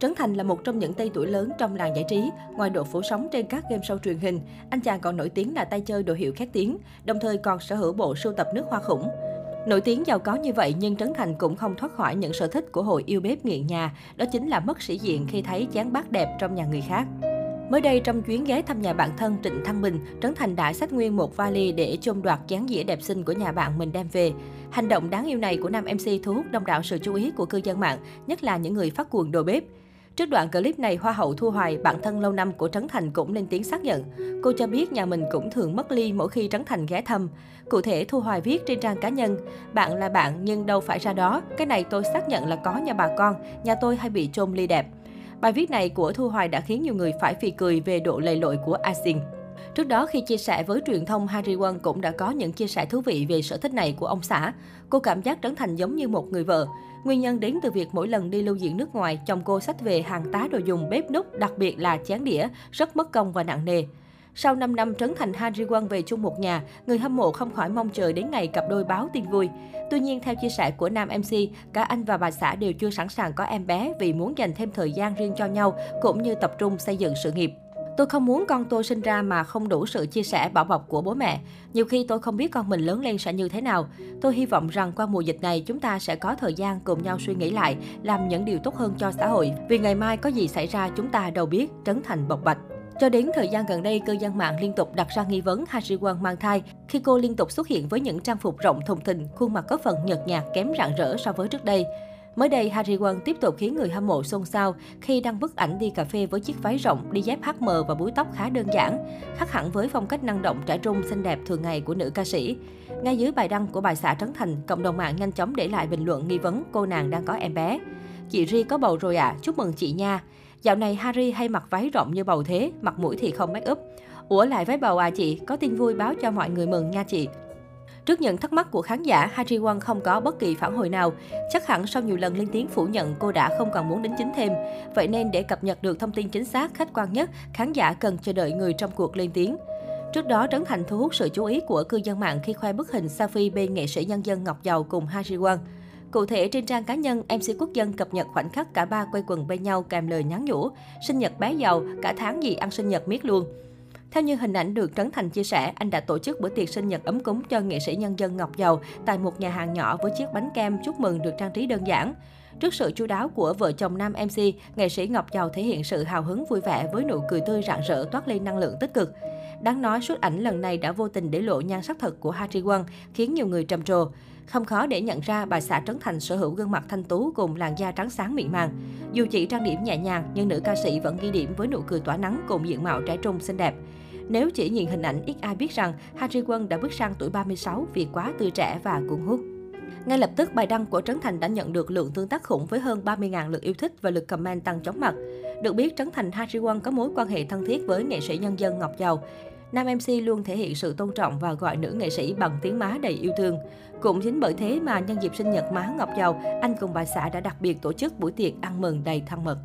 Trấn Thành là một trong những tay tuổi lớn trong làng giải trí. Ngoài độ phủ sóng trên các game show truyền hình, anh chàng còn nổi tiếng là tay chơi đồ hiệu khét tiếng, đồng thời còn sở hữu bộ sưu tập nước hoa khủng. Nổi tiếng giàu có như vậy nhưng Trấn Thành cũng không thoát khỏi những sở thích của hội yêu bếp nghiện nhà, đó chính là mất sĩ diện khi thấy chán bát đẹp trong nhà người khác. Mới đây, trong chuyến ghé thăm nhà bạn thân Trịnh Thăng Bình, Trấn Thành đã xách nguyên một vali để chôn đoạt chán dĩa đẹp xinh của nhà bạn mình đem về. Hành động đáng yêu này của nam MC thu hút đông đảo sự chú ý của cư dân mạng, nhất là những người phát cuồng đồ bếp. Trước đoạn clip này, Hoa hậu Thu Hoài, bạn thân lâu năm của Trấn Thành cũng lên tiếng xác nhận. Cô cho biết nhà mình cũng thường mất ly mỗi khi Trấn Thành ghé thăm. Cụ thể, Thu Hoài viết trên trang cá nhân, bạn là bạn nhưng đâu phải ra đó. Cái này tôi xác nhận là có nhà bà con, nhà tôi hay bị trôm ly đẹp. Bài viết này của Thu Hoài đã khiến nhiều người phải phì cười về độ lầy lội của Asin. Trước đó, khi chia sẻ với truyền thông, Harry Won cũng đã có những chia sẻ thú vị về sở thích này của ông xã. Cô cảm giác Trấn Thành giống như một người vợ. Nguyên nhân đến từ việc mỗi lần đi lưu diễn nước ngoài, chồng cô sách về hàng tá đồ dùng bếp núc, đặc biệt là chén đĩa, rất mất công và nặng nề. Sau 5 năm Trấn Thành Harry Won về chung một nhà, người hâm mộ không khỏi mong chờ đến ngày cặp đôi báo tin vui. Tuy nhiên, theo chia sẻ của nam MC, cả anh và bà xã đều chưa sẵn sàng có em bé vì muốn dành thêm thời gian riêng cho nhau, cũng như tập trung xây dựng sự nghiệp. Tôi không muốn con tôi sinh ra mà không đủ sự chia sẻ bảo bọc của bố mẹ. Nhiều khi tôi không biết con mình lớn lên sẽ như thế nào. Tôi hy vọng rằng qua mùa dịch này chúng ta sẽ có thời gian cùng nhau suy nghĩ lại, làm những điều tốt hơn cho xã hội. Vì ngày mai có gì xảy ra chúng ta đâu biết, Trấn Thành bộc bạch. Cho đến thời gian gần đây, cư dân mạng liên tục đặt ra nghi vấn Ha Ji Won mang thai khi cô liên tục xuất hiện với những trang phục rộng thùng thình, khuôn mặt có phần nhợt nhạt kém rạng rỡ so với trước đây. Mới đây, Harry Won tiếp tục khiến người hâm mộ xôn xao khi đăng bức ảnh đi cà phê với chiếc váy rộng, đi dép HM và búi tóc khá đơn giản, khác hẳn với phong cách năng động trẻ trung xinh đẹp thường ngày của nữ ca sĩ. Ngay dưới bài đăng của bài xã Trấn Thành, cộng đồng mạng nhanh chóng để lại bình luận nghi vấn cô nàng đang có em bé. Chị Ri có bầu rồi ạ, à, chúc mừng chị nha. Dạo này Harry hay mặc váy rộng như bầu thế, mặt mũi thì không make up. Ủa lại váy bầu à chị, có tin vui báo cho mọi người mừng nha chị. Trước những thắc mắc của khán giả, Ha Ji Won không có bất kỳ phản hồi nào. Chắc hẳn sau nhiều lần lên tiếng phủ nhận, cô đã không còn muốn đính chính thêm. Vậy nên để cập nhật được thông tin chính xác, khách quan nhất, khán giả cần chờ đợi người trong cuộc lên tiếng. Trước đó, Trấn Thành thu hút sự chú ý của cư dân mạng khi khoe bức hình selfie bên nghệ sĩ nhân dân Ngọc Dầu cùng Ha Ji Won. Cụ thể, trên trang cá nhân, MC Quốc dân cập nhật khoảnh khắc cả ba quay quần bên nhau kèm lời nhắn nhủ. Sinh nhật bé giàu, cả tháng gì ăn sinh nhật miết luôn. Theo như hình ảnh được Trấn Thành chia sẻ, anh đã tổ chức bữa tiệc sinh nhật ấm cúng cho nghệ sĩ nhân dân Ngọc Dầu tại một nhà hàng nhỏ với chiếc bánh kem chúc mừng được trang trí đơn giản. Trước sự chú đáo của vợ chồng nam MC, nghệ sĩ Ngọc Dầu thể hiện sự hào hứng vui vẻ với nụ cười tươi rạng rỡ toát lên năng lượng tích cực. Đáng nói, suốt ảnh lần này đã vô tình để lộ nhan sắc thật của Ha Won, khiến nhiều người trầm trồ. Không khó để nhận ra bà xã Trấn Thành sở hữu gương mặt thanh tú cùng làn da trắng sáng mịn màng. Dù chỉ trang điểm nhẹ nhàng, nhưng nữ ca sĩ vẫn ghi điểm với nụ cười tỏa nắng cùng diện mạo trẻ trung xinh đẹp. Nếu chỉ nhìn hình ảnh, ít ai biết rằng Ha Ji Won đã bước sang tuổi 36 vì quá tươi trẻ và cuốn hút. Ngay lập tức, bài đăng của Trấn Thành đã nhận được lượng tương tác khủng với hơn 30.000 lượt yêu thích và lượt comment tăng chóng mặt. Được biết, Trấn Thành Ha Ji Won có mối quan hệ thân thiết với nghệ sĩ nhân dân Ngọc Giàu. Nam MC luôn thể hiện sự tôn trọng và gọi nữ nghệ sĩ bằng tiếng má đầy yêu thương. Cũng chính bởi thế mà nhân dịp sinh nhật má Ngọc Giàu, anh cùng bà xã đã đặc biệt tổ chức buổi tiệc ăn mừng đầy thân mật.